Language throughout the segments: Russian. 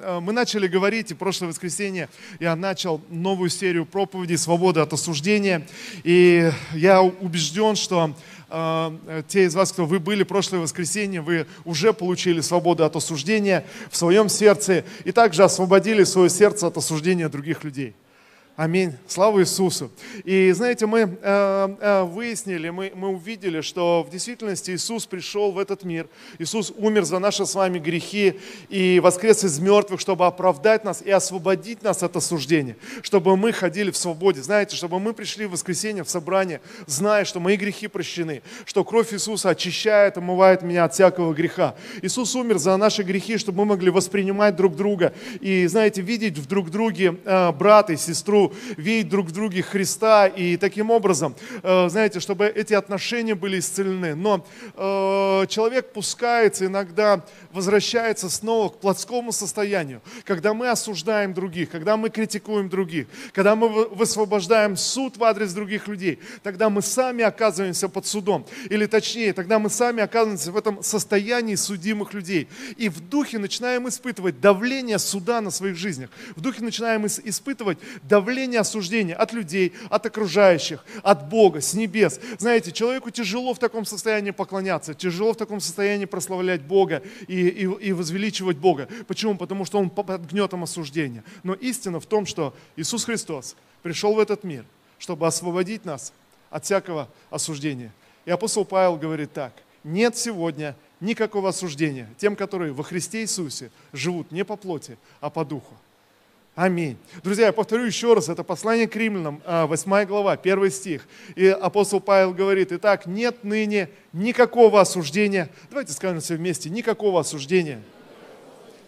э, мы начали говорить, и прошлое воскресенье я начал новую серию проповедей «Свобода от осуждения». И я убежден, что э, те из вас, кто вы были прошлое воскресенье, вы уже получили свободу от осуждения в своем сердце и также освободили свое сердце от осуждения других людей. Аминь. Слава Иисусу. И знаете, мы э, э, выяснили, мы, мы увидели, что в действительности Иисус пришел в этот мир. Иисус умер за наши с вами грехи и воскрес из мертвых, чтобы оправдать нас и освободить нас от осуждения, чтобы мы ходили в свободе. Знаете, чтобы мы пришли в воскресенье, в собрание, зная, что мои грехи прощены, что кровь Иисуса очищает, омывает меня от всякого греха. Иисус умер за наши грехи, чтобы мы могли воспринимать друг друга и, знаете, видеть в друг друге э, брата и сестру, видеть друг в друге Христа и таким образом, э, знаете, чтобы эти отношения были исцелены. Но э, человек пускается иногда, возвращается снова к плотскому состоянию, когда мы осуждаем других, когда мы критикуем других, когда мы высвобождаем суд в адрес других людей, тогда мы сами оказываемся под судом. Или точнее, тогда мы сами оказываемся в этом состоянии судимых людей. И в духе начинаем испытывать давление суда на своих жизнях. В духе начинаем испытывать давление давление осуждения от людей, от окружающих, от Бога, с небес. Знаете, человеку тяжело в таком состоянии поклоняться, тяжело в таком состоянии прославлять Бога и, и, и возвеличивать Бога. Почему? Потому что он под гнетом осуждения. Но истина в том, что Иисус Христос пришел в этот мир, чтобы освободить нас от всякого осуждения. И апостол Павел говорит так, нет сегодня никакого осуждения тем, которые во Христе Иисусе живут не по плоти, а по духу. Аминь. Друзья, я повторю еще раз, это послание к римлянам, 8 а, глава, 1 стих. И апостол Павел говорит, итак, нет ныне никакого осуждения. Давайте скажем все вместе, никакого осуждения.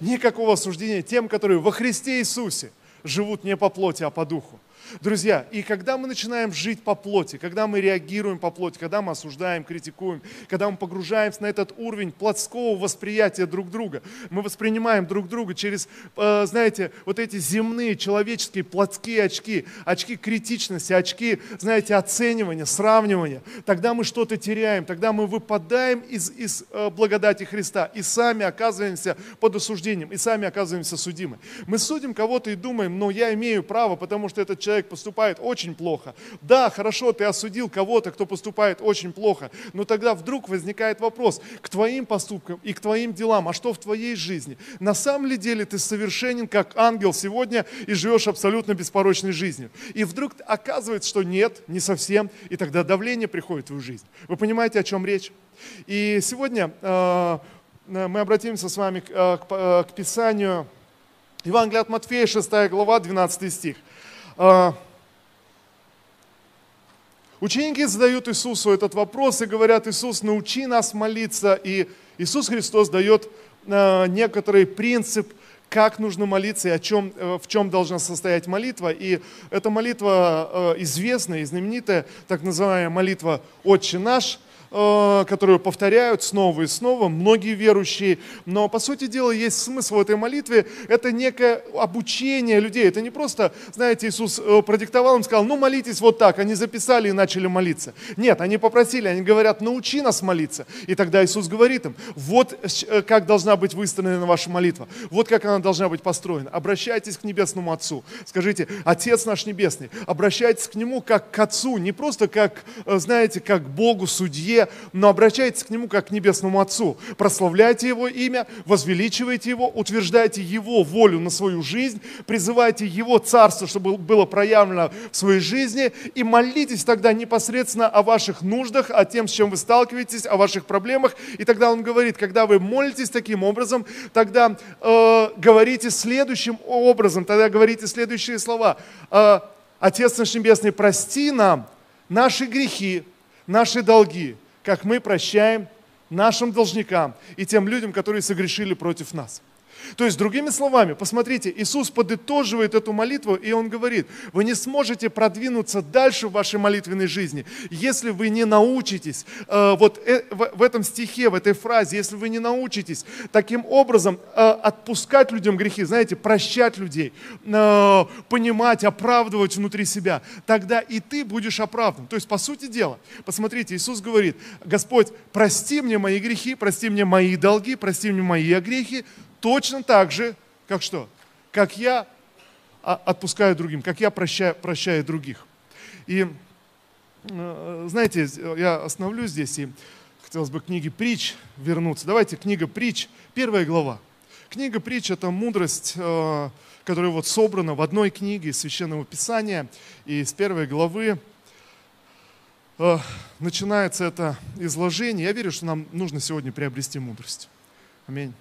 Никакого осуждения тем, которые во Христе Иисусе живут не по плоти, а по духу. Друзья, и когда мы начинаем жить по плоти, когда мы реагируем по плоти, когда мы осуждаем, критикуем, когда мы погружаемся на этот уровень плотского восприятия друг друга, мы воспринимаем друг друга через, э, знаете, вот эти земные, человеческие, плотские очки, очки критичности, очки, знаете, оценивания, сравнивания, тогда мы что-то теряем, тогда мы выпадаем из, из э, благодати Христа и сами оказываемся под осуждением, и сами оказываемся судимы. Мы судим кого-то и думаем, ну я имею право, потому что этот человек человек поступает очень плохо. Да, хорошо, ты осудил кого-то, кто поступает очень плохо, но тогда вдруг возникает вопрос к твоим поступкам и к твоим делам, а что в твоей жизни? На самом ли деле ты совершенен как ангел сегодня и живешь абсолютно беспорочной жизнью? И вдруг оказывается, что нет, не совсем, и тогда давление приходит в твою жизнь. Вы понимаете, о чем речь? И сегодня э, мы обратимся с вами к, э, к, э, к Писанию Евангелия от Матфея, 6 глава, 12 стих. А, ученики задают Иисусу этот вопрос и говорят, Иисус, научи нас молиться. И Иисус Христос дает а, некоторый принцип, как нужно молиться и о чем, э, в чем должна состоять молитва. И эта молитва э, известная и знаменитая, так называемая молитва «Отче наш», которую повторяют снова и снова многие верующие. Но, по сути дела, есть смысл в этой молитве. Это некое обучение людей. Это не просто, знаете, Иисус э, продиктовал им, сказал, ну молитесь вот так. Они записали и начали молиться. Нет, они попросили, они говорят, научи нас молиться. И тогда Иисус говорит им, вот э, как должна быть выстроена ваша молитва. Вот как она должна быть построена. Обращайтесь к Небесному Отцу. Скажите, Отец наш Небесный. Обращайтесь к Нему как к Отцу. Не просто как, знаете, как Богу, судье, но обращайтесь к Нему как к Небесному Отцу. Прославляйте Его имя, возвеличивайте Его, утверждайте Его волю на свою жизнь, призывайте Его Царство, чтобы было проявлено в своей жизни, и молитесь тогда непосредственно о ваших нуждах, о тем, с чем вы сталкиваетесь, о ваших проблемах. И тогда Он говорит, когда вы молитесь таким образом, тогда э, говорите следующим образом, тогда говорите следующие слова. Э, Отец наш Небесный, прости нам наши грехи, наши долги, как мы прощаем нашим должникам и тем людям, которые согрешили против нас. То есть, другими словами, посмотрите, Иисус подытоживает эту молитву, и Он говорит, вы не сможете продвинуться дальше в вашей молитвенной жизни, если вы не научитесь, э, вот э, в, в этом стихе, в этой фразе, если вы не научитесь таким образом э, отпускать людям грехи, знаете, прощать людей, э, понимать, оправдывать внутри себя, тогда и ты будешь оправдан. То есть, по сути дела, посмотрите, Иисус говорит, Господь, прости мне мои грехи, прости мне мои долги, прости мне мои грехи, точно так же, Как что? Как я отпускаю другим, как я прощаю, прощаю других. И э, знаете, я остановлюсь здесь и хотелось бы книге притч вернуться. Давайте книга притч, первая глава. Книга притч – это мудрость, э, которая вот собрана в одной книге Священного Писания. И с первой главы э, начинается это изложение. Я верю, что нам нужно сегодня приобрести мудрость. Аминь.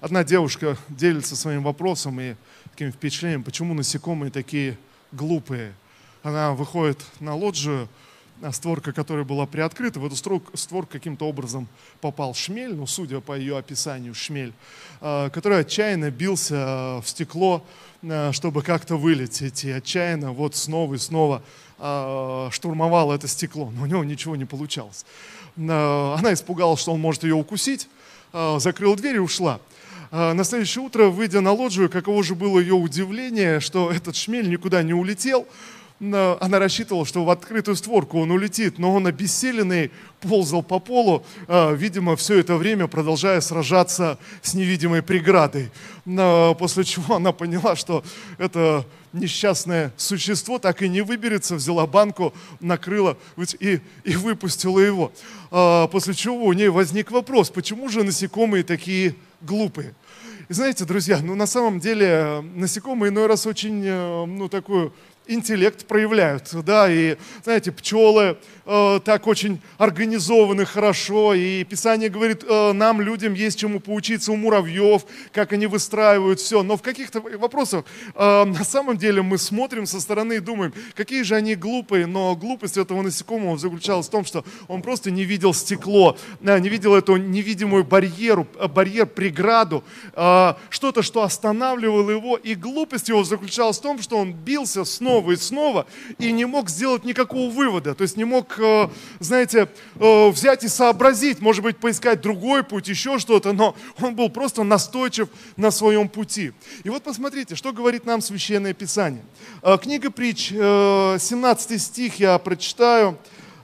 Одна девушка делится своим вопросом и таким впечатлением, почему насекомые такие глупые. Она выходит на лоджию, а створка, которая была приоткрыта, в эту створку каким-то образом попал шмель, ну, судя по ее описанию, шмель, а, который отчаянно бился а, в стекло, чтобы как-то вылететь, и отчаянно вот снова и снова штурмовал это стекло, но у него ничего не получалось. Она испугалась, что он может ее укусить, закрыла дверь и ушла. На следующее утро, выйдя на лоджию, каково же было ее удивление, что этот шмель никуда не улетел, она рассчитывала, что в открытую створку он улетит, но он обессиленный ползал по полу, а, видимо, все это время продолжая сражаться с невидимой преградой. После чего она поняла, что это несчастное существо так и не выберется, взяла банку, накрыла и, и выпустила его. А, после чего у нее возник вопрос, почему же насекомые такие глупые? И знаете, друзья, ну на самом деле э, насекомые иной раз очень, э, ну такую интеллект проявляют, да, и, знаете, пчелы э, так очень организованы хорошо, и Писание говорит, э, нам, людям, есть чему поучиться у муравьев, как они выстраивают все, но в каких-то вопросах э, на самом деле мы смотрим со стороны и думаем, какие же они глупые, но глупость этого насекомого заключалась в том, что он просто не видел стекло, не видел эту невидимую барьеру, барьер, преграду, что-то, что останавливало его, и глупость его заключалась в том, что он бился снова и снова и не мог сделать никакого вывода. То есть не мог, знаете, э, взять и сообразить, может быть, поискать другой путь, еще что-то, но он был просто настойчив на своем пути. И вот посмотрите, что говорит нам Священное Писание. Э, книга притч, 17 стих я прочитаю.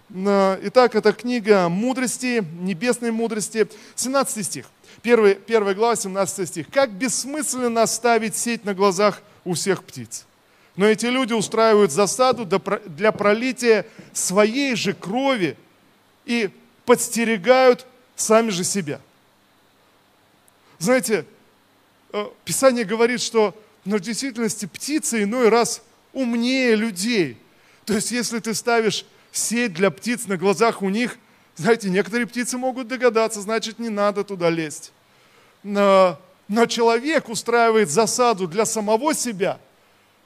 Итак, это книга мудрости, небесной мудрости, 17 стих. Первая, первая глава, 17 стих. «Как бессмысленно ставить сеть на глазах у всех птиц». Но эти люди устраивают засаду для пролития своей же крови и подстерегают сами же себя. Знаете, э, Писание говорит, что в действительности птицы иной раз умнее людей. То есть, если ты ставишь сеть для птиц на глазах у них, знаете, некоторые птицы могут догадаться, значит, не надо туда лезть. Но, но человек устраивает засаду для самого себя –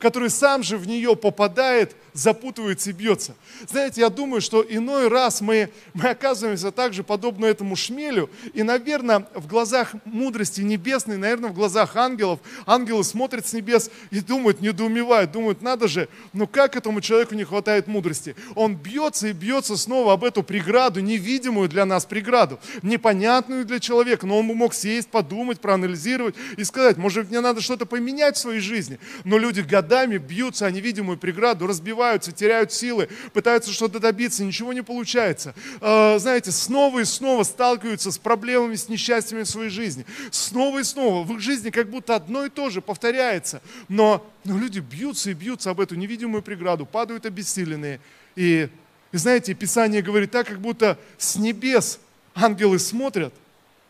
который сам же в нее попадает, запутывается и бьется. Знаете, я думаю, что иной раз мы, мы оказываемся также подобно этому шмелю, и, наверное, в глазах мудрости небесной, наверное, в глазах ангелов, ангелы смотрят с небес и думают, недоумевают, думают, надо же, ну как этому человеку не хватает мудрости? Он бьется и бьется снова об эту преграду, невидимую для нас преграду, непонятную для человека, но он мог сесть, подумать, проанализировать и сказать, может, мне надо что-то поменять в своей жизни. Но люди годами бьются о невидимую преграду, разбиваются, теряют силы, пытаются что-то добиться, ничего не получается. А, знаете, снова и снова сталкиваются с проблемами, с несчастьями в своей жизни. Снова и снова. В их жизни как будто одно и то же повторяется. Но, но люди бьются и бьются об эту невидимую преграду, падают обессиленные. И, и знаете, Писание говорит так, как будто с небес ангелы смотрят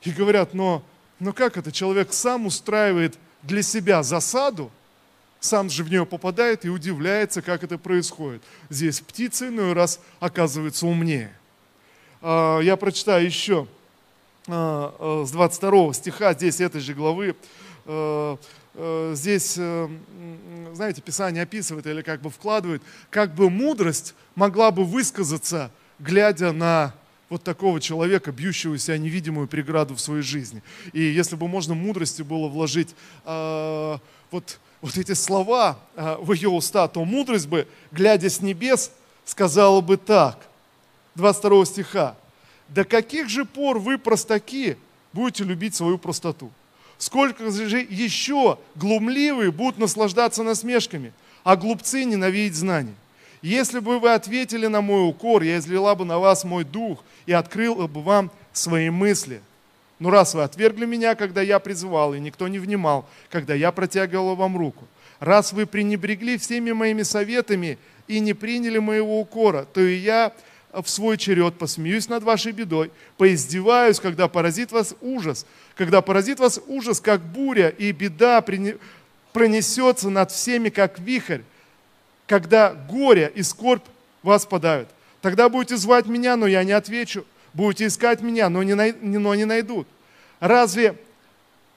и говорят, но, но как это человек сам устраивает для себя засаду, сам же в нее попадает и удивляется, как это происходит. Здесь птицы иной раз оказываются умнее. А, я прочитаю еще а, а, с 22 стиха здесь этой же главы. Здесь, э, знаете, Писание описывает или как бы вкладывает, как бы мудрость могла бы высказаться, глядя на вот такого человека, бьющегося невидимую преграду в своей жизни. И если бы можно мудрости было вложить вот вот эти слова а, в ее уста, то мудрость бы, глядя с небес, сказала бы так, 22 стиха, «До каких же пор вы, простаки, будете любить свою простоту? Сколько же еще глумливые будут наслаждаться насмешками, а глупцы ненавидеть знания? Если бы вы ответили на мой укор, я излила бы на вас мой дух и открыла бы вам свои мысли». Но раз вы отвергли меня, когда я призывал, и никто не внимал, когда я протягивал вам руку, раз вы пренебрегли всеми моими советами и не приняли моего укора, то и я в свой черед посмеюсь над вашей бедой, поиздеваюсь, когда поразит вас ужас, когда поразит вас ужас, как буря, и беда пронесется над всеми, как вихрь, когда горе и скорбь вас подавят. Тогда будете звать меня, но я не отвечу. Будете искать меня, но не, но не найдут. Разве,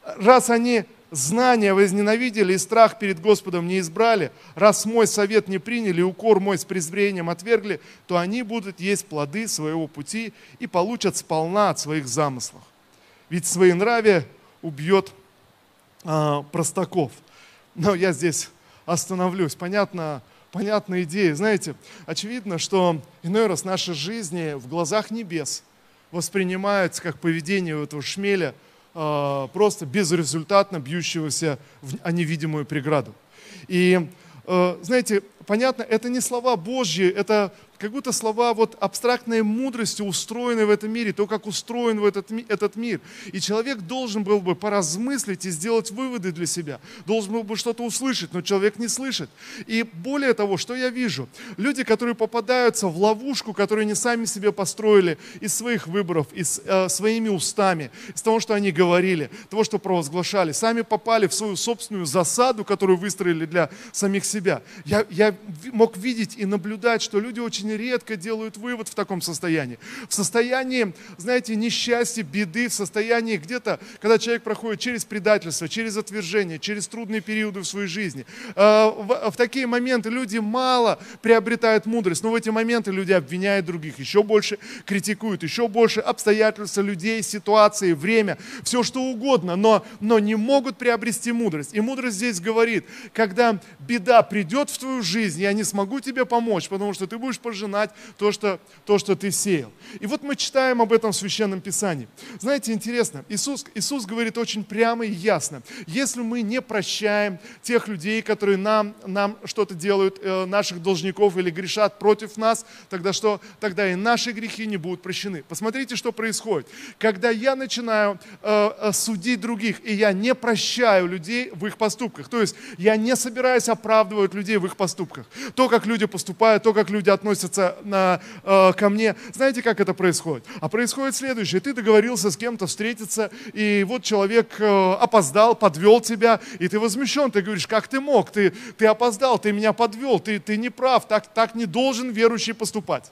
раз они знания возненавидели и страх перед Господом не избрали, раз мой совет не приняли, укор мой с презрением отвергли, то они будут есть плоды своего пути и получат сполна от своих замыслов. Ведь своенравие убьет а, простаков. Но я здесь остановлюсь. Понятно, понятная идея. Знаете, очевидно, что иной раз наши жизни в глазах небес воспринимаются как поведение этого шмеля – а, просто безрезультатно бьющегося в невидимую преграду. И, э, знаете, понятно, это не слова Божьи, это как будто слова вот абстрактной мудрости, устроенной в этом мире, то, как устроен в этот, этот мир. И человек должен был бы поразмыслить и сделать выводы для себя. Должен был бы что-то услышать, но человек не слышит. И более того, что я вижу? Люди, которые попадаются в ловушку, которую они сами себе построили из своих выборов, из э, своими устами, из того, что они говорили, того, что провозглашали, сами попали в свою собственную засаду, которую выстроили для самих себя. Я, я мог видеть и наблюдать, что люди очень редко делают вывод в таком состоянии. В состоянии, знаете, несчастья, беды, в состоянии где-то, когда человек проходит через предательство, через отвержение, через трудные периоды в своей жизни. А, в такие моменты люди мало приобретают мудрость, но в эти моменты люди обвиняют других еще больше, критикуют еще больше обстоятельства людей, ситуации, время, все что угодно, но, но не могут приобрести мудрость. И мудрость здесь говорит, когда беда придет в твою жизнь, я не смогу тебе помочь, потому что ты будешь пожинать то что, то, что ты сеял. И вот мы читаем об этом в Священном Писании. Знаете, интересно, Иисус, Иисус говорит очень прямо и ясно. Если мы не прощаем тех людей, которые нам, нам что-то делают, э, наших должников или грешат против нас, тогда что? Тогда и наши грехи не будут прощены. Посмотрите, что происходит. Когда я начинаю э, э судить других, и я не прощаю людей в их поступках, то есть я не собираюсь оправдывать людей в их поступках, то, как люди поступают, то, как люди относятся относятся на, э, ко мне. Знаете, как это происходит? А происходит следующее. Ты договорился с кем-то встретиться, и вот человек э, опоздал, подвел тебя, и ты возмущен. Ты говоришь, как ты мог? Ты, ты опоздал, ты меня подвел, ты, ты не прав, так, так не должен верующий поступать.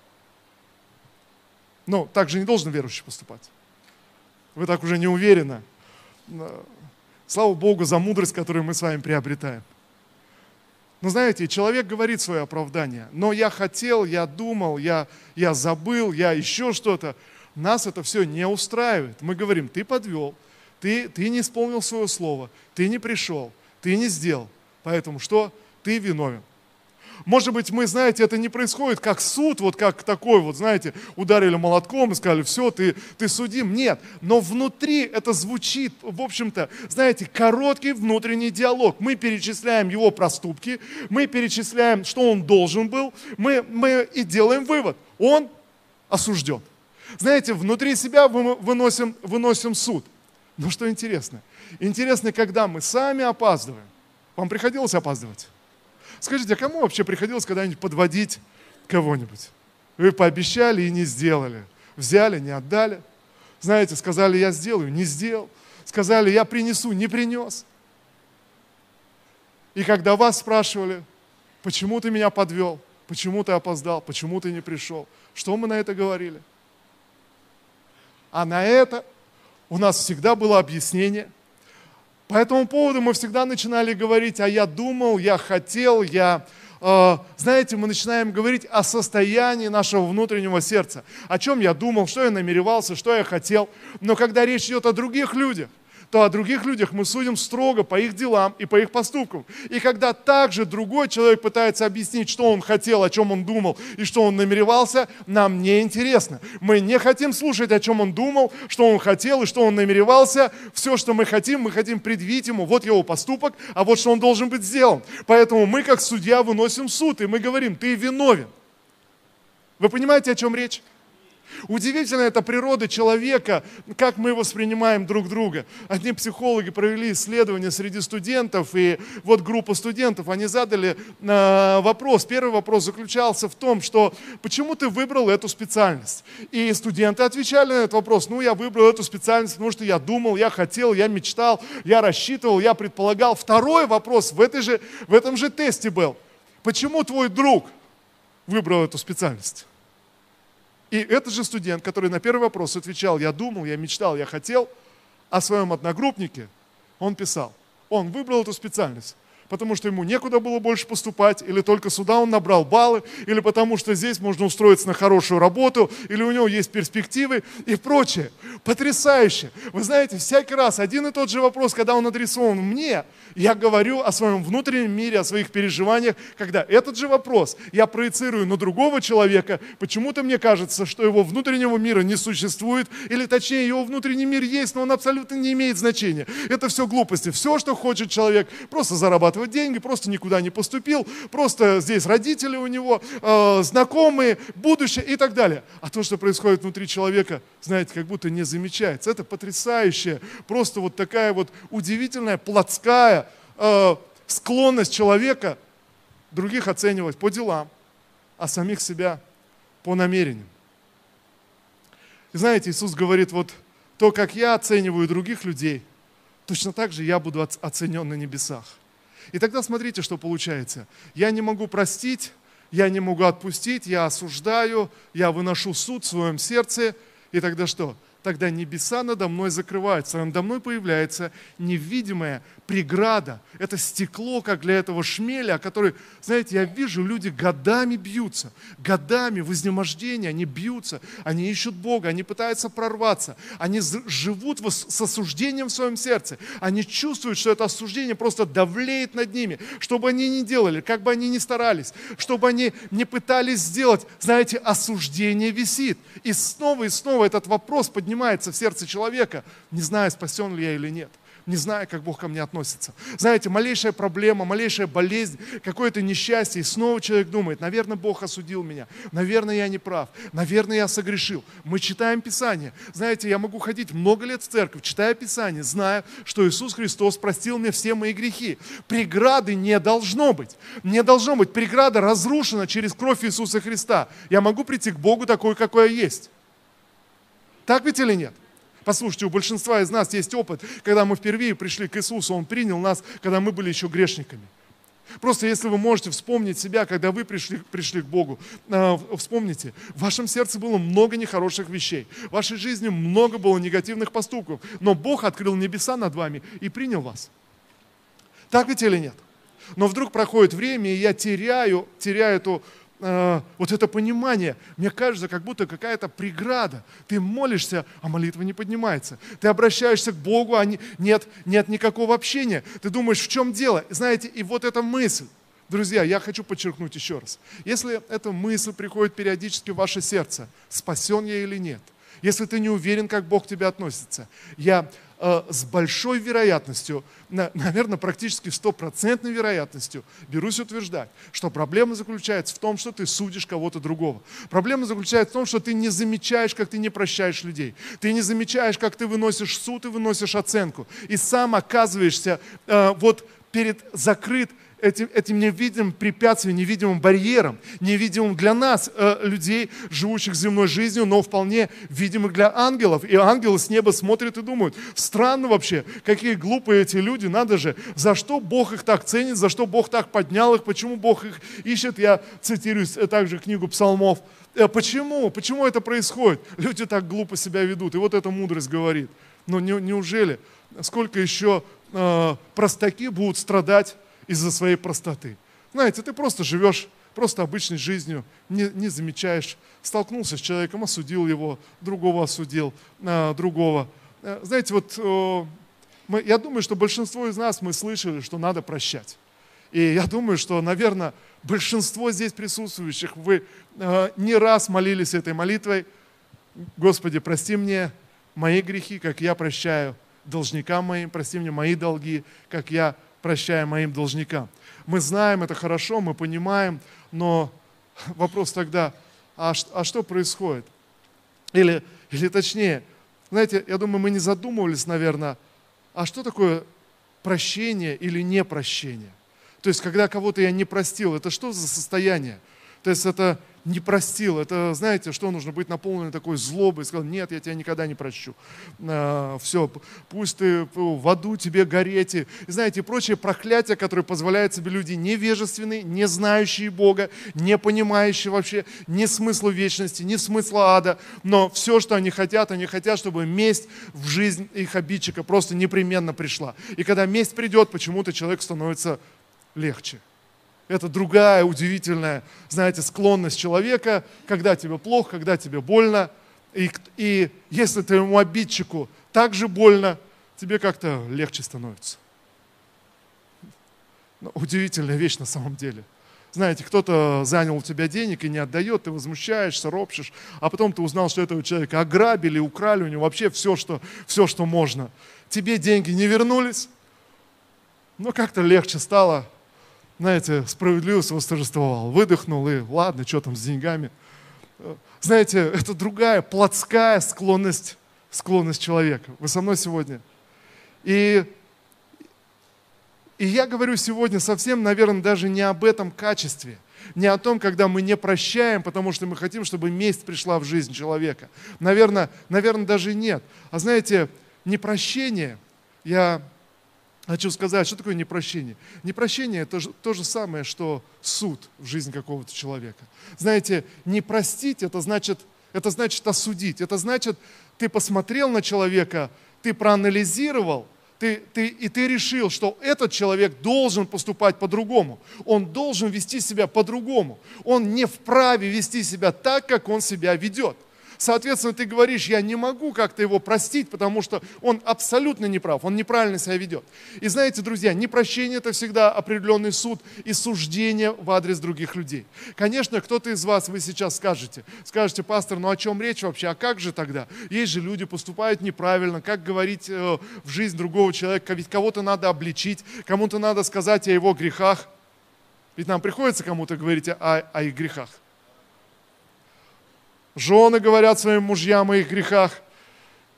Ну, так же не должен верующий поступать. Вы так уже не уверены. Слава Богу за мудрость, которую мы с вами приобретаем. Но знаете, человек говорит свое оправдание, но я хотел, я думал, я, я забыл, я еще что-то. Нас это все не устраивает. Мы говорим, ты подвел, ты, ты не исполнил свое слово, ты не пришел, ты не сделал. Поэтому что? Ты виновен. Может быть, мы, знаете, это не происходит как суд, вот как такой вот, знаете, ударили молотком и сказали, все, ты, ты судим. Нет, но внутри это звучит, в общем-то, знаете, короткий внутренний диалог. Мы перечисляем его проступки, мы перечисляем, что он должен был, мы, мы и делаем вывод. Он осужден. Знаете, внутри себя выносим, выносим суд. Но что интересно? Интересно, когда мы сами опаздываем. Вам приходилось опаздывать? Скажите, а кому вообще приходилось когда-нибудь подводить кого-нибудь? Вы пообещали и не сделали. Взяли, не отдали. Знаете, сказали, я сделаю, не сделал. Сказали, я принесу, не принес. И когда вас спрашивали, почему ты меня подвел, почему ты опоздал, почему ты не пришел, что мы на это говорили? А на это у нас всегда было объяснение – по этому поводу мы всегда начинали говорить, а я думал, я хотел, я... Э, знаете, мы начинаем говорить о состоянии нашего внутреннего сердца. О чем я думал, что я намеревался, что я хотел. Но когда речь идет о других людях, то о других людях мы судим строго по их делам и по их поступкам. И когда также другой человек пытается объяснить, что он хотел, о чем он думал и что он намеревался, нам не интересно. Мы не хотим слушать, о чем он думал, что он хотел и что он намеревался. Все, что мы хотим, мы хотим предъявить ему, вот его поступок, а вот что он должен быть сделан. Поэтому мы, как судья, выносим суд, и мы говорим, ты виновен. Вы понимаете, о чем речь? Удивительно это природа человека, как мы воспринимаем друг друга. Одни психологи провели исследование среди студентов, и вот группа студентов, они задали э, вопрос. Первый вопрос заключался в том, что почему ты выбрал эту специальность? И студенты отвечали на этот вопрос, ну я выбрал эту специальность, потому что я думал, я хотел, я мечтал, я рассчитывал, я предполагал. Второй вопрос в, этой же, в этом же тесте был, почему твой друг выбрал эту специальность? И этот же студент, который на первый вопрос отвечал, я думал, я мечтал, я хотел, о своем одногруппнике, он писал, он выбрал эту специальность, потому что ему некуда было больше поступать, или только сюда он набрал баллы, или потому что здесь можно устроиться на хорошую работу, или у него есть перспективы и прочее. Потрясающе. Вы знаете, всякий раз один и тот же вопрос, когда он адресован мне, я говорю о своем внутреннем мире, о своих переживаниях, когда этот же вопрос я проецирую на другого человека, почему-то мне кажется, что его внутреннего мира не существует, или точнее его внутренний мир есть, но он абсолютно не имеет значения. Это все глупости. Все, что хочет человек, просто зарабатывать зарабатывать деньги, просто никуда не поступил, просто здесь родители у него, э, знакомые, будущее и так далее. А то, что происходит внутри человека, знаете, как будто не замечается. Это потрясающая, просто вот такая вот удивительная, плотская э, склонность человека других оценивать по делам, а самих себя по намерениям. И знаете, Иисус говорит, вот то, как я оцениваю других людей, точно так же я буду оценен на небесах. И тогда смотрите, что получается. Я не могу простить, я не могу отпустить, я осуждаю, я выношу суд в своем сердце. И тогда что? Тогда небеса надо мной закрываются, надо мной появляется невидимая преграда. Это стекло, как для этого шмеля, который, знаете, я вижу, люди годами бьются, годами в изнемождении, они бьются, они ищут Бога, они пытаются прорваться, они живут с осуждением в своем сердце, они чувствуют, что это осуждение просто давлеет над ними, что бы они ни делали, как бы они ни старались, чтобы они не пытались сделать, знаете, осуждение висит. И снова и снова этот вопрос поднимается поднимается в сердце человека, не зная, спасен ли я или нет не зная, как Бог ко мне относится. Знаете, малейшая проблема, малейшая болезнь, какое-то несчастье, и снова человек думает, наверное, Бог осудил меня, наверное, я не прав, наверное, я согрешил. Мы читаем Писание. Знаете, я могу ходить много лет в церковь, читая Писание, зная, что Иисус Христос простил мне все мои грехи. Преграды не должно быть. Не должно быть. Преграда разрушена через кровь Иисуса Христа. Я могу прийти к Богу такой, какой я есть. Так ведь или нет? Послушайте, у большинства из нас есть опыт, когда мы впервые пришли к Иисусу, Он принял нас, когда мы были еще грешниками. Просто если вы можете вспомнить себя, когда вы пришли, пришли к Богу, э, вспомните, в вашем сердце было много нехороших вещей, в вашей жизни много было негативных поступков, но Бог открыл небеса над вами и принял вас. Так ведь или нет? Но вдруг проходит время, и я теряю, теряю эту э, вот это понимание, мне кажется, как будто какая-то преграда. Ты молишься, а молитва не поднимается. Ты обращаешься к Богу, а не, нет, нет никакого общения. Ты думаешь, в чем дело? Знаете, и вот эта мысль, Друзья, я хочу подчеркнуть еще раз. Если эта мысль приходит периодически в ваше сердце, спасен я или нет, если ты не уверен, как Бог к тебе относится, я с большой вероятностью, наверное, практически стопроцентной вероятностью, берусь утверждать, что проблема заключается в том, что ты судишь кого-то другого. Проблема заключается в том, что ты не замечаешь, как ты не прощаешь людей. Ты не замечаешь, как ты выносишь суд и выносишь оценку. И сам оказываешься э, вот перед закрыт этим, этим невидимым препятствием, невидимым барьером, невидимым для нас, э, людей, живущих земной жизнью, но вполне видимых для ангелов. И ангелы с неба смотрят и думают, странно вообще, какие глупые эти люди, надо же, за что Бог их так ценит, за что Бог так поднял их, почему Бог их ищет. Я цитирую также книгу псалмов. Э, почему? Почему это происходит? Люди так глупо себя ведут. И вот эта мудрость говорит. Но не, неужели, сколько еще э, простаки будут страдать из-за своей простоты. Знаете, ты просто живешь просто обычной жизнью, не, не замечаешь, столкнулся с человеком, осудил его, другого осудил, а, другого. А, знаете, вот э, мы, я думаю, что большинство из нас мы слышали, что надо прощать. И я думаю, что, наверное, большинство здесь присутствующих, вы э, не раз молились этой молитвой, Господи, прости мне мои грехи, как я прощаю должникам моим, прости мне мои долги, как я прощая моим должникам. Мы знаем это хорошо, мы понимаем, но вопрос тогда, а, а что происходит? Или, или точнее, знаете, я думаю, мы не задумывались, наверное, а что такое прощение или непрощение? То есть, когда кого-то я не простил, это что за состояние? То есть, это не простил. Это, знаете, что нужно быть наполненным такой злобой. Сказал, нет, я тебя никогда не прощу. А, все, пусть ты в аду тебе гореть. И, знаете, прочие проклятия, которые позволяют себе люди невежественные, не знающие Бога, не понимающие вообще ни смысла вечности, ни смысла ада. Но все, что они хотят, они хотят, чтобы месть в жизнь их обидчика просто непременно пришла. И когда месть придет, почему-то человек становится легче. Это другая удивительная, знаете, склонность человека, когда тебе плохо, когда тебе больно. И, и если твоему обидчику так же больно, тебе как-то легче становится. Ну, удивительная вещь на самом деле. Знаете, кто-то занял у тебя денег и не отдает, ты возмущаешься, ропщешь, а потом ты узнал, что этого человека ограбили, украли у него вообще все, что, все, что можно. Тебе деньги не вернулись, но как-то легче стало, знаете, справедливость восторжествовал. Выдохнул и ладно, что там с деньгами. Знаете, это другая плотская склонность, склонность человека. Вы со мной сегодня? И, и я говорю сегодня совсем, наверное, даже не об этом качестве, не о том, когда мы не прощаем, потому что мы хотим, чтобы месть пришла в жизнь человека. Наверное, наверное даже нет. А знаете, непрощение, я Хочу сказать, что такое непрощение? Непрощение – это то же самое, что суд в жизни какого-то человека. Знаете, не простить – это значит, это значит осудить. Это значит, ты посмотрел на человека, ты проанализировал, ты, ты, и ты решил, что этот человек должен поступать по-другому. Он должен вести себя по-другому. Он не вправе вести себя так, как он себя ведет – Соответственно, ты говоришь, я не могу как-то его простить, потому что он абсолютно неправ, он неправильно себя ведет. И знаете, друзья, непрощение – это всегда определенный суд и суждение в адрес других людей. Конечно, кто-то из вас, вы сейчас скажете, скажете, пастор, ну о чем речь вообще, а как же тогда? Есть же люди, поступают неправильно, как говорить э, в жизнь другого человека, ведь кого-то надо обличить, кому-то надо сказать о его грехах. Ведь нам приходится кому-то говорить о, о их грехах. Жены говорят своим мужьям о их грехах.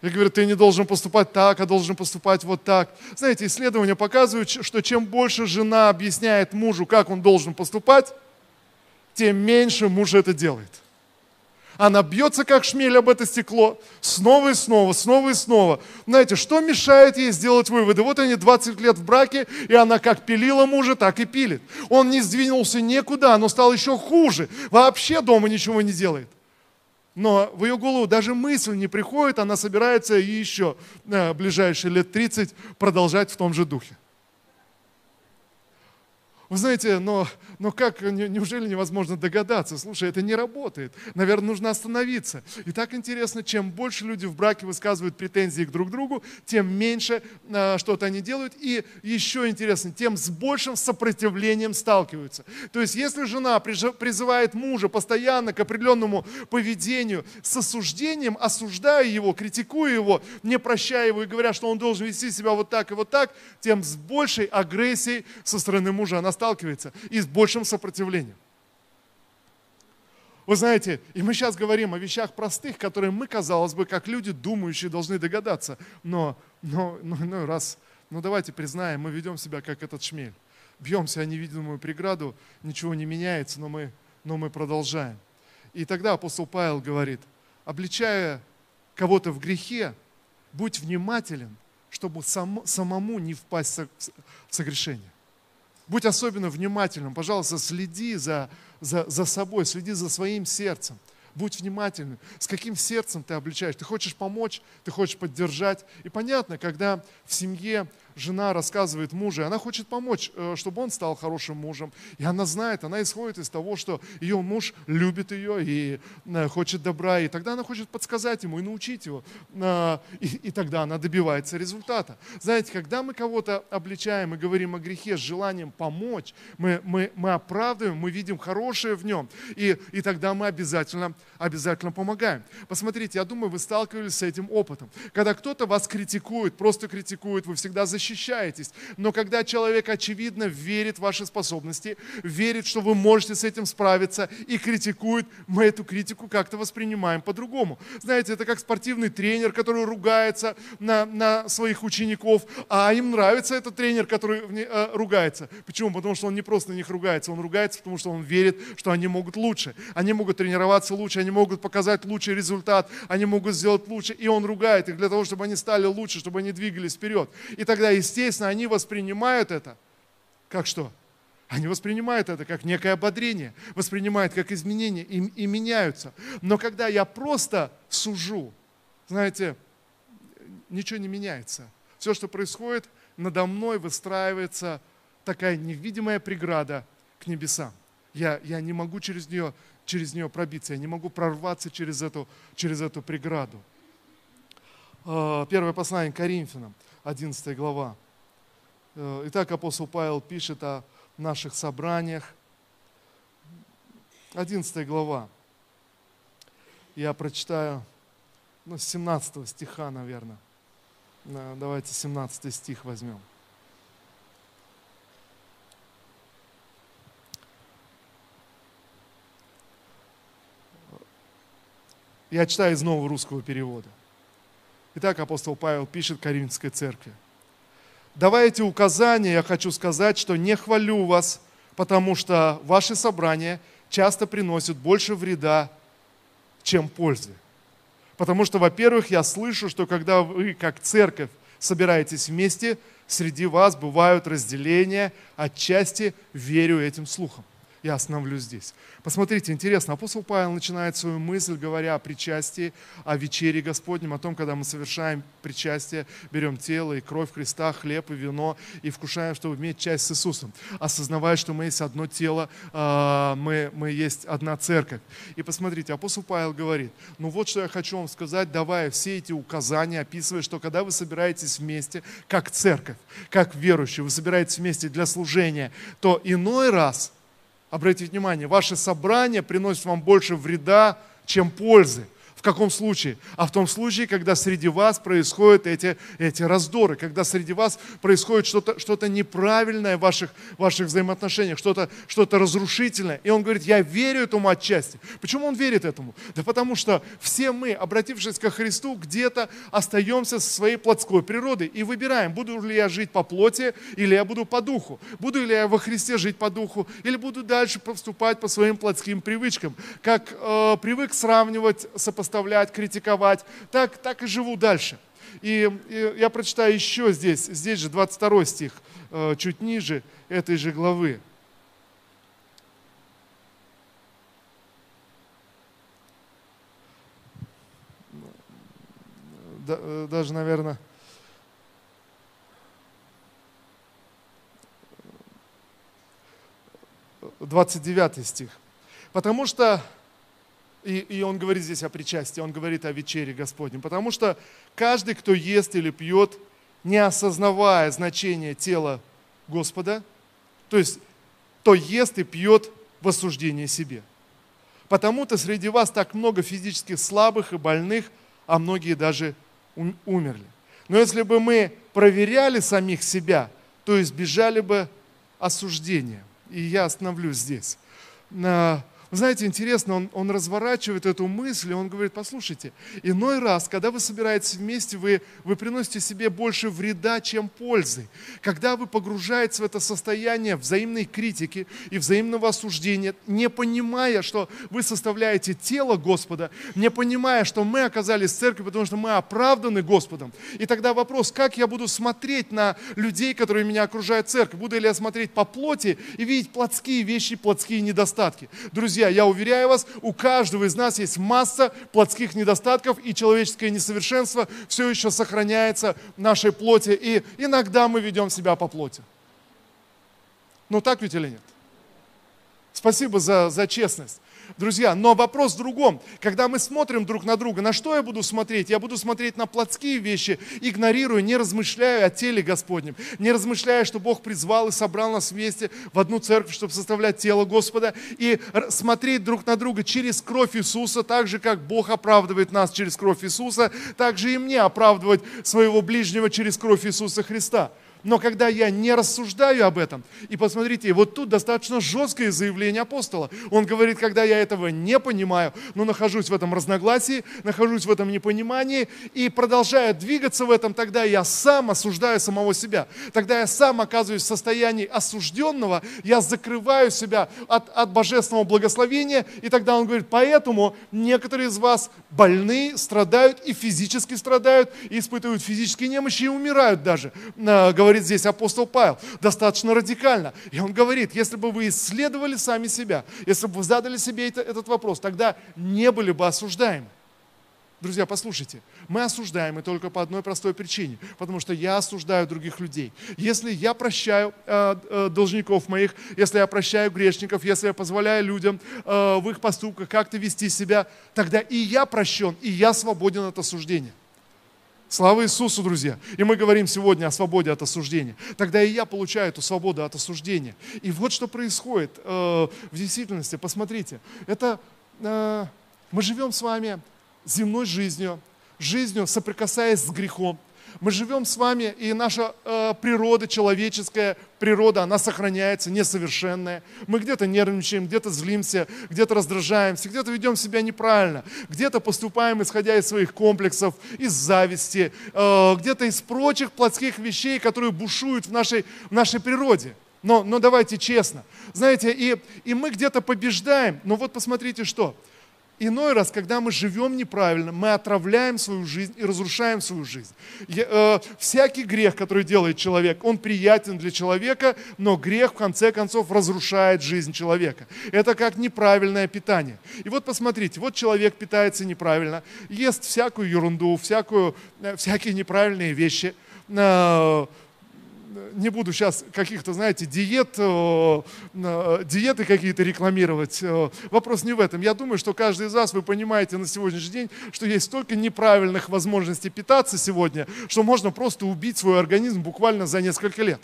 И говорят, ты не должен поступать так, а должен поступать вот так. Знаете, исследования показывают, что чем больше жена объясняет мужу, как он должен поступать, тем меньше муж это делает. Она бьется, как шмель об это стекло, снова и снова, снова и снова. Знаете, что мешает ей сделать выводы? Вот они 20 лет в браке, и она как пилила мужа, так и пилит. Он не сдвинулся никуда, но стал еще хуже. Вообще дома ничего не делает. Но в ее голову даже мысль не приходит, она собирается и еще э, ближайшие лет 30 продолжать в том же духе. Вы знаете, но, но как, неужели невозможно догадаться? Слушай, это не работает. Наверное, нужно остановиться. И так интересно, чем больше люди в браке высказывают претензии к друг другу, тем меньше а, что-то они делают. И еще интересно, тем с большим сопротивлением сталкиваются. То есть, если жена призывает мужа постоянно к определенному поведению с осуждением, осуждая его, критикуя его, не прощая его и говоря, что он должен вести себя вот так и вот так, тем с большей агрессией со стороны мужа она и с большим сопротивлением. Вы знаете, и мы сейчас говорим о вещах простых, которые мы, казалось бы, как люди думающие, должны догадаться. Но, но, но, но раз, ну давайте признаем, мы ведем себя как этот шмель. Бьемся о невидимую преграду, ничего не меняется, но мы, но мы продолжаем. И тогда апостол Павел говорит, обличая кого-то в грехе, будь внимателен, чтобы сам, самому не впасть в согрешение. Будь особенно внимательным, пожалуйста, следи за, за, за собой, следи за своим сердцем. Будь внимательным, с каким сердцем ты обличаешь. Ты хочешь помочь, ты хочешь поддержать. И понятно, когда в семье жена рассказывает мужу, она хочет помочь, э, чтобы он стал хорошим мужем. И она знает, она исходит из того, что ее муж любит ее и э, хочет добра. И тогда она хочет подсказать ему и научить его. Э, и, и тогда она добивается результата. Знаете, когда мы кого-то обличаем и говорим о грехе с желанием помочь, мы, мы, мы оправдываем, мы видим хорошее в нем. И, и тогда мы обязательно, обязательно помогаем. Посмотрите, я думаю, вы сталкивались с этим опытом. Когда кто-то вас критикует, просто критикует, вы всегда защищаете, защищаетесь. Но когда человек очевидно верит в ваши способности, верит, что вы можете с этим справиться и критикует, мы эту критику как-то воспринимаем по-другому. Знаете, это как спортивный тренер, который ругается на, на своих учеников, а им нравится этот тренер, который э, ругается. Почему? Потому что он не просто на них ругается, он ругается, потому что он верит, что они могут лучше. Они могут тренироваться лучше, они могут показать лучший результат, они могут сделать лучше. И он ругает их для того, чтобы они стали лучше, чтобы они двигались вперед. И тогда, естественно, они воспринимают это как что? Они воспринимают это как некое ободрение, воспринимают как изменение и, и меняются. Но когда я просто сужу, знаете, ничего не меняется. Все, что происходит, надо мной выстраивается такая невидимая преграда к небесам. Я, я не могу через нее, через нее пробиться, я не могу прорваться через эту, через эту преграду. А, первое послание к Коринфянам, 11 глава. Э, итак, апостол Павел пишет о наших собраниях. 11 глава. Я прочитаю ну, с 17 стиха, наверное. Давайте 17 стих возьмем. Я читаю из нового русского перевода. Итак, апостол Павел пишет Коринфской церкви. Давая эти указания, я хочу сказать, что не хвалю вас, потому что ваши собрания часто приносят больше вреда, чем пользы. Потому что, во-первых, я слышу, что когда вы, как церковь, собираетесь вместе, среди вас бывают разделения, отчасти верю этим слухам я остановлюсь здесь. Посмотрите, интересно, апостол Павел начинает свою мысль, говоря о причастии, о вечере Господнем, о том, когда мы совершаем причастие, берем тело и кровь Христа, хлеб и вино и вкушаем, чтобы иметь часть с Иисусом, осознавая, что мы есть одно тело, а, мы, мы есть одна церковь. И посмотрите, апостол Павел говорит, ну вот что я хочу вам сказать, давая все эти указания, описывая, что когда вы собираетесь вместе, как церковь, как верующие, вы собираетесь вместе для служения, то иной раз – Обратите внимание, ваши собрания приносят вам больше вреда, чем пользы каком случае? А в том случае, когда среди вас происходят эти, эти раздоры, когда среди вас происходит что-то что неправильное в ваших, ваших взаимоотношениях, что-то что разрушительное. И он говорит, я верю этому отчасти. Почему он верит этому? Да потому что все мы, обратившись ко Христу, где-то остаемся со своей плотской природой и выбираем, буду ли я жить по плоти или я буду по духу. Буду ли я во Христе жить по духу или буду дальше поступать по своим плотским привычкам. Как э, привык сравнивать, сопоставлять сопоставлять, критиковать. Так, так и живу дальше. И, и я прочитаю еще здесь, здесь же 22 стих, э, чуть ниже этой же главы. Э, даже, наверное, двадцать девятый стих. Потому что и, и он говорит здесь о причастии, он говорит о вечере Господнем. Потому что каждый, кто ест или пьет, не осознавая значение тела Господа, то есть то ест и пьет в осуждении себе. Потому-то среди вас так много физически слабых и больных, а многие даже умерли. Но если бы мы проверяли самих себя, то избежали бы осуждения. И я остановлюсь здесь. Знаете, интересно, он, он разворачивает эту мысль, и он говорит, послушайте, иной раз, когда вы собираетесь вместе, вы, вы приносите себе больше вреда, чем пользы. Когда вы погружаетесь в это состояние взаимной критики и взаимного осуждения, не понимая, что вы составляете тело Господа, не понимая, что мы оказались в церкви, потому что мы оправданы Господом. И тогда вопрос, как я буду смотреть на людей, которые меня окружают в церкви? Буду ли я смотреть по плоти и видеть плотские вещи, плотские недостатки? Друзья, Друзья, я уверяю вас, у каждого из нас есть масса плотских недостатков, и человеческое несовершенство все еще сохраняется в нашей плоти, и иногда мы ведем себя по плоти. Ну так ведь или нет? Спасибо за, за честность. Друзья, но вопрос в другом. Когда мы смотрим друг на друга, на что я буду смотреть? Я буду смотреть на плотские вещи, игнорируя, не размышляя о теле Господнем, не размышляя, что Бог призвал и собрал нас вместе в одну церковь, чтобы составлять тело Господа, и смотреть друг на друга через кровь Иисуса, так же, как Бог оправдывает нас через кровь Иисуса, так же и мне оправдывать своего ближнего через кровь Иисуса Христа. Но когда я не рассуждаю об этом, и посмотрите, вот тут достаточно жесткое заявление апостола. Он говорит, когда я этого не понимаю, но нахожусь в этом разногласии, нахожусь в этом непонимании и продолжаю двигаться в этом, тогда я сам осуждаю самого себя. Тогда я сам оказываюсь в состоянии осужденного, я закрываю себя от, от божественного благословения, и тогда он говорит, поэтому некоторые из вас больны, страдают и физически страдают, и испытывают физические немощи и умирают даже, а, говорит здесь апостол Павел, достаточно радикально. И он говорит, если бы вы исследовали сами себя, если бы вы задали себе этот вопрос, тогда не были бы осуждаемы. Друзья, послушайте, мы осуждаем и только по одной простой причине, потому что я осуждаю других людей. Если я прощаю э, э, должников моих, если я прощаю грешников, если я позволяю людям э, в их поступках как-то вести себя, тогда и я прощен, и я свободен от осуждения. Слава Иисусу, друзья! И мы говорим сегодня о свободе от осуждения. Тогда и я получаю эту свободу от осуждения. И вот что происходит э, в действительности. Посмотрите, это э, мы живем с вами земной жизнью, жизнью, соприкасаясь с грехом. Мы живем с вами, и наша э, природа, человеческая природа, она сохраняется, несовершенная. Мы где-то нервничаем, где-то злимся, где-то раздражаемся, где-то ведем себя неправильно, где-то поступаем, исходя из своих комплексов, из зависти, э, где-то из прочих плотских вещей, которые бушуют в нашей, в нашей природе. Но, но давайте честно. Знаете, и, и мы где-то побеждаем, но вот посмотрите что – Иной раз, когда мы живем неправильно, мы отравляем свою жизнь и разрушаем свою жизнь. Я, э, всякий грех, который делает человек, он приятен для человека, но грех в конце концов разрушает жизнь человека. Это как неправильное питание. И вот посмотрите, вот человек питается неправильно, ест всякую ерунду, всякую, э, всякие неправильные вещи. Э, не буду сейчас каких-то, знаете, диет, э, э, диеты какие-то рекламировать. Э, вопрос не в этом. Я думаю, что каждый из вас, вы понимаете на сегодняшний день, что есть столько неправильных возможностей питаться сегодня, что можно просто убить свой организм буквально за несколько лет.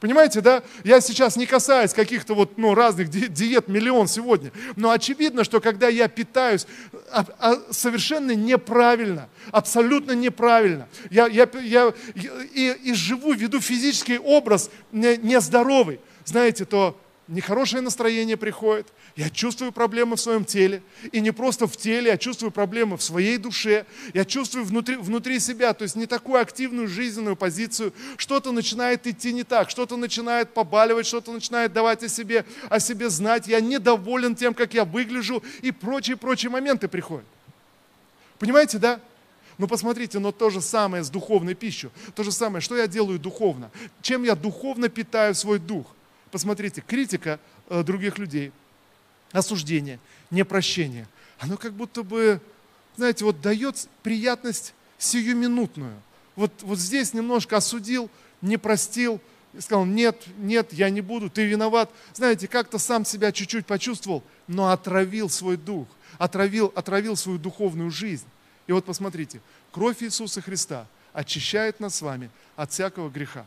Понимаете, да? Я сейчас не касаюсь каких-то вот, ну, разных диет, миллион сегодня. Но очевидно, что когда я питаюсь а, а, совершенно неправильно, абсолютно неправильно, я, я, я и, и живу, веду физический образ нездоровый, знаете, то нехорошее настроение приходит, я чувствую проблемы в своем теле. И не просто в теле, я чувствую проблемы в своей душе. Я чувствую внутри, внутри себя, то есть не такую активную жизненную позицию. Что-то начинает идти не так, что-то начинает побаливать, что-то начинает давать о себе, о себе знать. Я недоволен тем, как я выгляжу, и прочие-прочие моменты приходят. Понимаете, да? Ну посмотрите, но то же самое с духовной пищей. То же самое, что я делаю духовно. Чем я духовно питаю свой дух. Посмотрите, критика э, других людей – осуждение, непрощение, оно как будто бы, знаете, вот дает приятность сиюминутную. Вот, вот здесь немножко осудил, не простил, сказал, нет, нет, я не буду, ты виноват. Знаете, как-то сам себя чуть-чуть почувствовал, но отравил свой дух, отравил, отравил свою духовную жизнь. И вот посмотрите, кровь Иисуса Христа очищает нас с вами от всякого греха.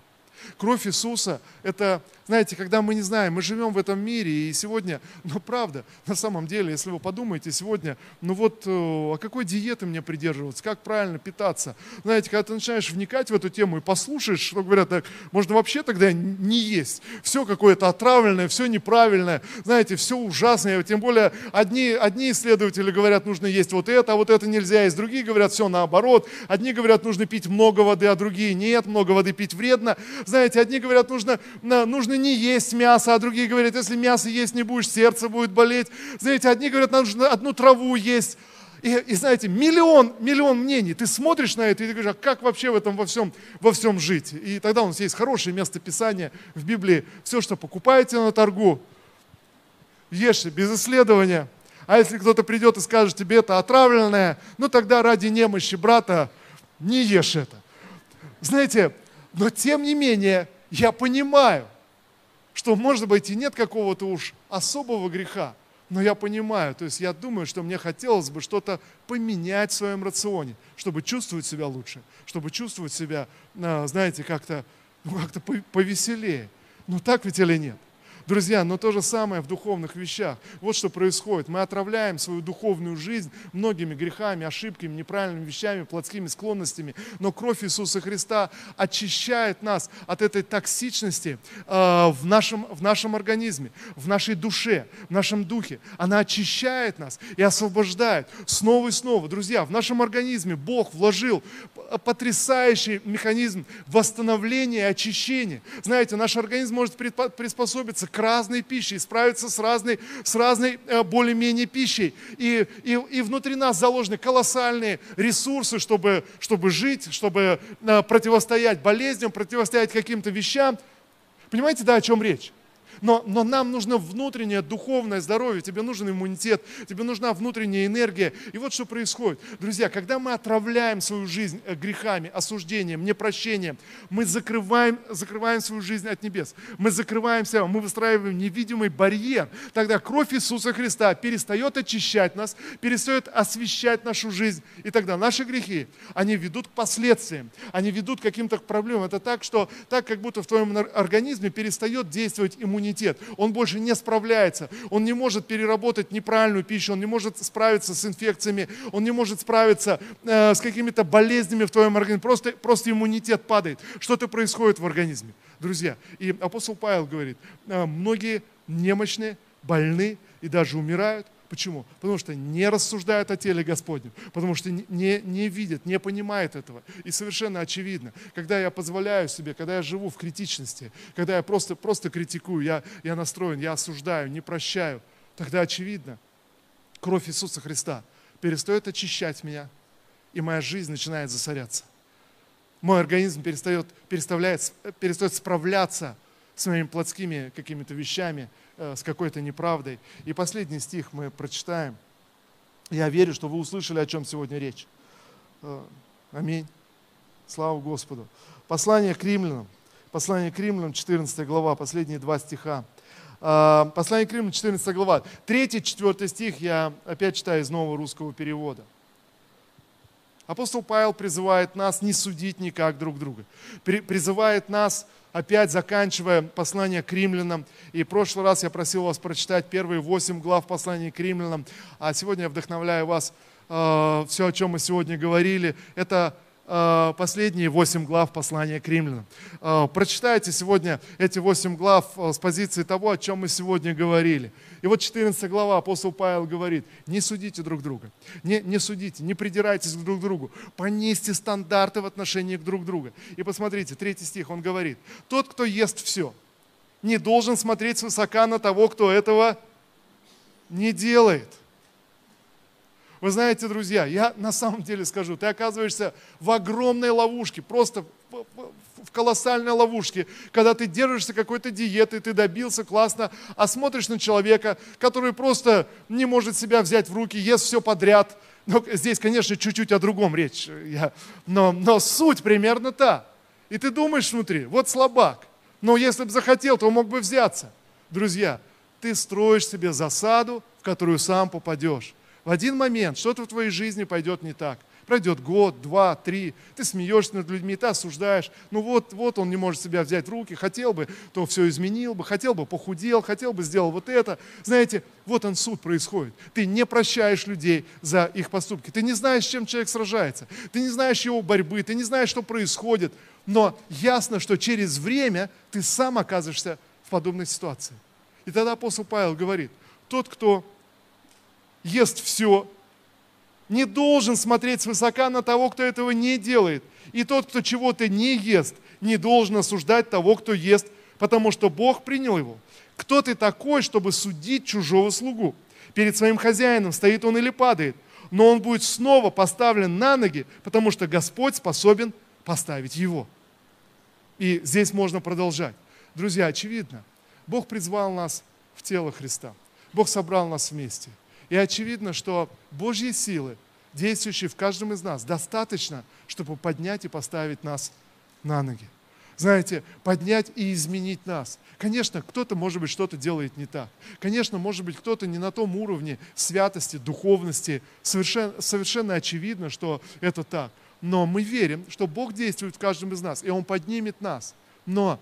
Кровь Иисуса – это, знаете, когда мы не знаем, мы живем в этом мире, и сегодня, ну правда, на самом деле, если вы подумаете сегодня, ну вот, а какой диеты мне придерживаться, как правильно питаться? Знаете, когда ты начинаешь вникать в эту тему и послушаешь, что говорят, так, можно вообще тогда не есть. Все какое-то отравленное, все неправильное, знаете, все ужасное. Тем более одни, одни исследователи говорят, нужно есть вот это, а вот это нельзя есть. Другие говорят, все наоборот. Одни говорят, нужно пить много воды, а другие нет, много воды пить вредно. Знаете, одни говорят, нужно, нужно не есть мясо, а другие говорят, если мясо есть не будешь, сердце будет болеть. Знаете, одни говорят, нужно одну траву есть. И, и знаете, миллион, миллион мнений. Ты смотришь на это и ты говоришь, а как вообще в этом во всем, во всем жить? И тогда у нас есть хорошее место Писания в Библии. Все, что покупаете на торгу, ешьте без исследования. А если кто-то придет и скажет тебе это отравленное, ну тогда ради немощи брата не ешь это. Знаете, но тем не менее, я понимаю, что, может быть, и нет какого-то уж особого греха, но я понимаю, то есть я думаю, что мне хотелось бы что-то поменять в своем рационе, чтобы чувствовать себя лучше, чтобы чувствовать себя, а, знаете, как-то ну, как повеселее. Ну так ведь или нет? Друзья, но то же самое в духовных вещах. Вот что происходит. Мы отравляем свою духовную жизнь многими грехами, ошибками, неправильными вещами, плотскими склонностями. Но кровь Иисуса Христа очищает нас от этой токсичности э, в, нашем, в нашем организме, в нашей душе, в нашем духе. Она очищает нас и освобождает снова и снова. Друзья, в нашем организме Бог вложил потрясающий механизм восстановления и очищения. Знаете, наш организм может приспособиться к разной пище и справиться с разной, с разной э, более-менее пищей. И, и, и внутри нас заложены колоссальные ресурсы, чтобы, чтобы жить, чтобы э, противостоять болезням, противостоять каким-то вещам. Понимаете, да, о чем речь? Но, но нам нужно внутреннее духовное здоровье, тебе нужен иммунитет, тебе нужна внутренняя энергия. И вот что происходит. Друзья, когда мы отравляем свою жизнь э, грехами, осуждением, непрощением, мы закрываем, закрываем свою жизнь от небес. Мы закрываемся, мы выстраиваем невидимый барьер. Тогда кровь Иисуса Христа перестает очищать нас, перестает освещать нашу жизнь. И тогда наши грехи, они ведут к последствиям, они ведут к каким-то проблемам. Это так, что так, как будто в твоем организме перестает действовать иммунитет иммунитет. Он больше не справляется. Он не может переработать неправильную пищу, он не может справиться с инфекциями, он не может справиться э, с какими-то болезнями в твоем организме. Просто, просто иммунитет падает. Что-то происходит в организме. Друзья, и апостол Павел говорит, э, многие немощные, больны и даже умирают Почему? Потому что не рассуждают о теле Господнем, потому что не, не видят, не понимают этого. И совершенно очевидно, когда я позволяю себе, когда я живу в критичности, когда я просто, просто критикую, я, я настроен, я осуждаю, не прощаю, тогда очевидно, кровь Иисуса Христа перестает очищать меня, и моя жизнь начинает засоряться. Мой организм перестает, перестает, перестает справляться с моими плотскими какими-то вещами, с какой-то неправдой. И последний стих мы прочитаем. Я верю, что вы услышали, о чем сегодня речь. Э, аминь. Слава Господу. Послание к римлянам. Послание к римлянам, 14 глава, последние два стиха. Э, послание к римлянам, 14 глава. Третий, четвертый стих я опять читаю из нового русского перевода. Апостол Павел призывает нас не судить никак друг друга. Призывает нас опять заканчивая послание к римлянам. И в прошлый раз я просил вас прочитать первые восемь глав послания к римлянам, а сегодня я вдохновляю вас э, все, о чем мы сегодня говорили. Это последние восемь глав послания к римлянам. Э, прочитайте сегодня эти восемь глав э, с позиции того, о чем мы сегодня говорили. И вот 14 глава апостол Павел говорит, не судите друг друга, не, не судите, не придирайтесь друг к другу, понесьте стандарты в отношении друг друга. И посмотрите, третий стих, он говорит, тот, кто ест все, не должен смотреть свысока на того, кто этого не делает – вы знаете, друзья, я на самом деле скажу, ты оказываешься в огромной ловушке, просто в колоссальной ловушке, когда ты держишься какой-то диеты, ты добился классно, а смотришь на человека, который просто не может себя взять в руки, ест все подряд. Но здесь, конечно, чуть-чуть о другом речь, я, но, но суть примерно та. И ты думаешь внутри, вот слабак, но если бы захотел, то мог бы взяться. Друзья, ты строишь себе засаду, в которую сам попадешь. В один момент что-то в твоей жизни пойдет не так. Пройдет год, два, три, ты смеешься над людьми, ты осуждаешь. Ну вот, вот он не может себя взять в руки, хотел бы, то все изменил бы, хотел бы, похудел, хотел бы, сделал вот это. Знаете, вот он суд происходит. Ты не прощаешь людей за их поступки. Ты не знаешь, с чем человек сражается. Ты не знаешь его борьбы, ты не знаешь, что происходит. Но ясно, что через время ты сам оказываешься в подобной ситуации. И тогда апостол Павел говорит, тот, кто ест все, не должен смотреть свысока на того, кто этого не делает. И тот, кто чего-то не ест, не должен осуждать того, кто ест, потому что Бог принял его. Кто ты такой, чтобы судить чужого слугу? Перед своим хозяином стоит он или падает, но он будет снова поставлен на ноги, потому что Господь способен поставить его. И здесь можно продолжать. Друзья, очевидно, Бог призвал нас в тело Христа. Бог собрал нас вместе – и очевидно, что Божьи силы, действующие в каждом из нас, достаточно, чтобы поднять и поставить нас на ноги. Знаете, поднять и изменить нас. Конечно, кто-то, может быть, что-то делает не так. Конечно, может быть, кто-то не на том уровне святости, духовности. Совершенно, совершенно очевидно, что это так. Но мы верим, что Бог действует в каждом из нас, и Он поднимет нас. Но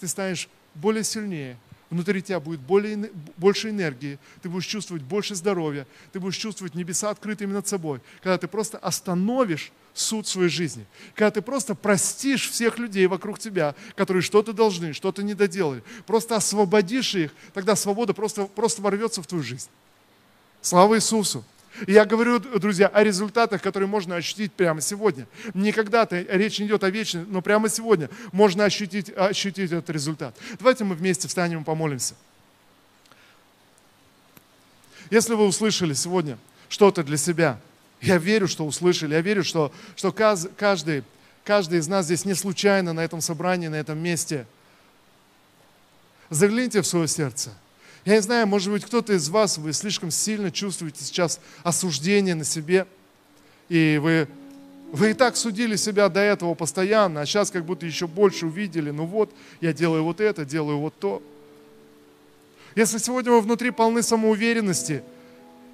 ты станешь более сильнее, внутри тебя будет более, больше энергии, ты будешь чувствовать больше здоровья, ты будешь чувствовать небеса открытыми над собой, когда ты просто остановишь суд своей жизни, когда ты просто простишь всех людей вокруг тебя, которые что-то должны, что-то не доделали, просто освободишь их, тогда свобода просто, просто ворвется в твою жизнь. Слава Иисусу! Я говорю, друзья, о результатах, которые можно ощутить прямо сегодня. Не когда-то, речь не идет о вечном, но прямо сегодня можно ощутить, ощутить этот результат. Давайте мы вместе встанем и помолимся. Если вы услышали сегодня что-то для себя, я верю, что услышали, я верю, что, что каждый, каждый из нас здесь не случайно на этом собрании, на этом месте. Загляните в свое сердце – я не знаю, может быть, кто-то из вас, вы слишком сильно чувствуете сейчас осуждение на себе, и вы, вы и так судили себя до этого постоянно, а сейчас как будто еще больше увидели, ну вот, я делаю вот это, делаю вот то. Если сегодня вы внутри полны самоуверенности,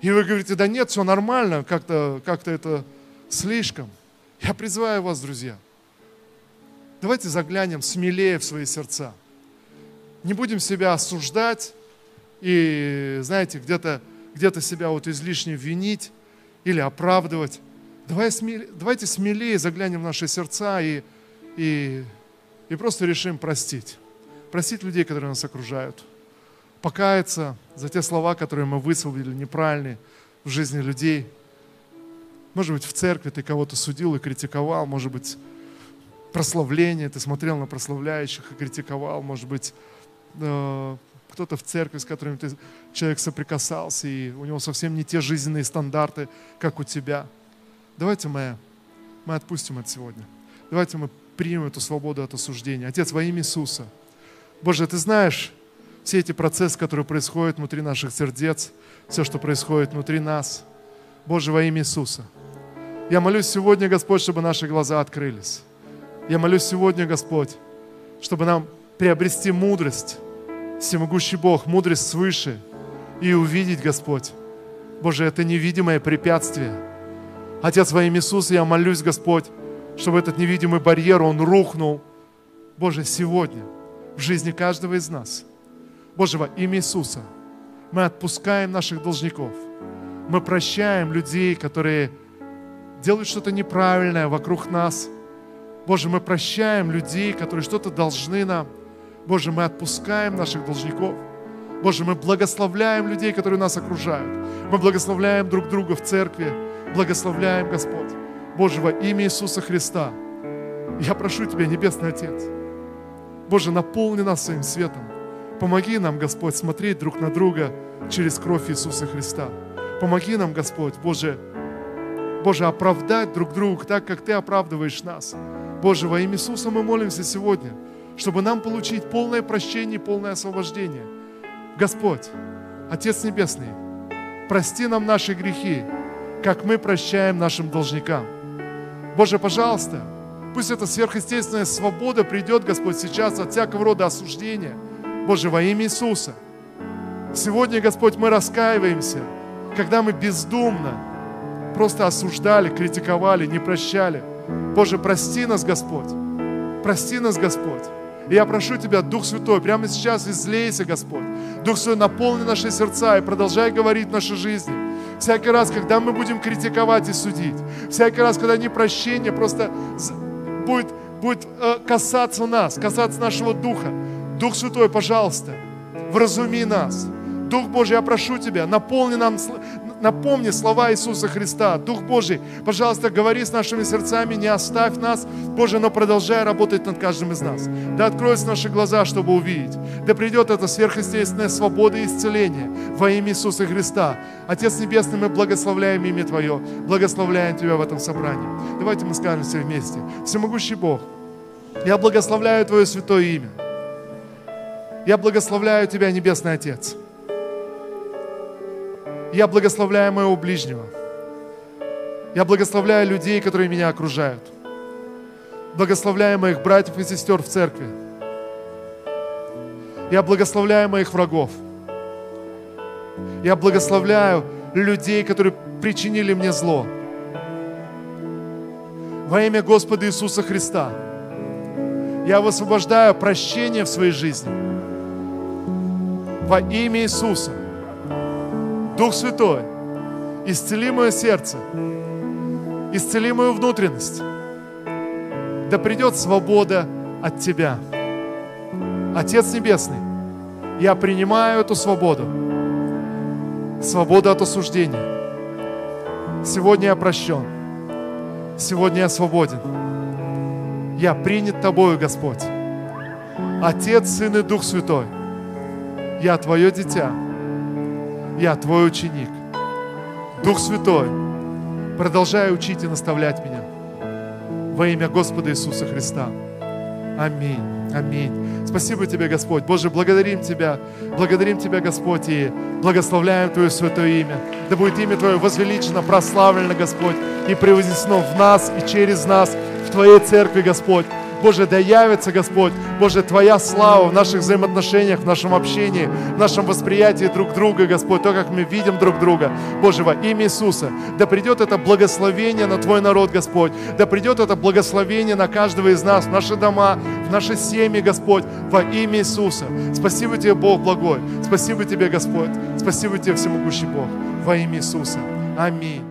и вы говорите, да нет, все нормально, как-то как это слишком, я призываю вас, друзья, давайте заглянем смелее в свои сердца. Не будем себя осуждать, и, знаете, где-то где себя вот излишне винить или оправдывать. Давай смелее, давайте смелее заглянем в наши сердца и, и, и просто решим простить. Простить людей, которые нас окружают. Покаяться за те слова, которые мы высвободили неправильные в жизни людей. Может быть, в церкви ты кого-то судил и критиковал, может быть, прославление, ты смотрел на прославляющих и критиковал, может быть, э, кто-то в церкви, с которым ты, человек соприкасался, и у него совсем не те жизненные стандарты, как у тебя. Давайте мы, мы отпустим это сегодня. Давайте мы примем эту свободу от осуждения. Отец, во имя Иисуса. Боже, Ты знаешь все эти процессы, которые происходят внутри наших сердец, все, что происходит внутри нас. Боже, во имя Иисуса. Я молюсь сегодня, Господь, чтобы наши глаза открылись. Я молюсь сегодня, Господь, чтобы нам приобрести мудрость, всемогущий Бог, мудрость свыше, и увидеть, Господь, Боже, это невидимое препятствие. Отец, во имя Иисуса я молюсь, Господь, чтобы этот невидимый барьер, он рухнул, Боже, сегодня в жизни каждого из нас. Боже, во имя Иисуса мы отпускаем наших должников. Мы прощаем людей, которые делают что-то неправильное вокруг нас. Боже, мы прощаем людей, которые что-то должны нам. Боже, мы отпускаем наших должников. Боже, мы благословляем людей, которые нас окружают. Мы благословляем друг друга в церкви. Благословляем, Господь. Боже, во имя Иисуса Христа. Я прошу Тебя, Небесный Отец. Боже, наполни нас своим светом. Помоги нам, Господь, смотреть друг на друга через кровь Иисуса Христа. Помоги нам, Господь, Боже, Боже, оправдать друг друга так, как Ты оправдываешь нас. Боже, во имя Иисуса мы молимся сегодня – чтобы нам получить полное прощение полное освобождение. Господь, Отец Небесный, прости нам наши грехи, как мы прощаем нашим должникам. Боже, пожалуйста, пусть эта сверхъестественная свобода придет, Господь, сейчас от всякого рода осуждения. Боже, во имя Иисуса. Сегодня, Господь, мы раскаиваемся, когда мы бездумно просто осуждали, критиковали, не прощали. Боже, прости нас, Господь. Прости нас, Господь. И я прошу Тебя, Дух Святой, прямо сейчас излейся, Господь. Дух Святой, наполни наши сердца и продолжай говорить в нашей жизни. Всякий раз, когда мы будем критиковать и судить, всякий раз, когда непрощение просто будет, будет э, касаться нас, касаться нашего Духа, Дух Святой, пожалуйста, вразуми нас. Дух Божий, я прошу Тебя, наполни нам, напомни слова Иисуса Христа. Дух Божий, пожалуйста, говори с нашими сердцами, не оставь нас, Боже, но продолжай работать над каждым из нас. Да откроются наши глаза, чтобы увидеть. Да придет эта сверхъестественная свобода и исцеление во имя Иисуса Христа. Отец Небесный, мы благословляем имя Твое, благословляем Тебя в этом собрании. Давайте мы скажем все вместе. Всемогущий Бог, я благословляю Твое святое имя. Я благословляю Тебя, Небесный Отец. Я благословляю моего ближнего. Я благословляю людей, которые меня окружают. Благословляю моих братьев и сестер в церкви. Я благословляю моих врагов. Я благословляю людей, которые причинили мне зло. Во имя Господа Иисуса Христа. Я высвобождаю прощение в своей жизни. во имя Иисуса. Дух Святой, исцели мое сердце, исцели мою внутренность. Да придет свобода от Тебя. Отец Небесный, я принимаю эту свободу. Свободу от осуждения. Сегодня я прощен. Сегодня я свободен. Я принят Тобою, Господь. Отец, Сын и Дух Святой. Я Твое дитя. Я Твой ученик. Дух Святой, продолжай учить и наставлять меня. Во имя Господа Иисуса Христа. Аминь. Аминь. Спасибо Тебе, Господь. Боже, благодарим Тебя. Благодарим Тебя, Господь, и благословляем Твое святое имя. Да будет имя Твое возвеличено, прославлено, Господь, и превознесено в нас и через нас, в Твоей церкви, Господь. Боже, да явится, Господь, Боже, Твоя слава в наших взаимоотношениях, в нашем общении, в нашем восприятии друг друга, Господь, то, как мы видим друг друга. Боже, во имя Иисуса, да придет это благословение на Твой народ, Господь, да придет это благословение на каждого из нас, в наши дома, в наши семьи, Господь, во имя Иисуса. Спасибо Тебе, Бог благой. Спасибо Тебе, Господь. Спасибо Тебе, всемогущий Бог, во имя Иисуса. Аминь.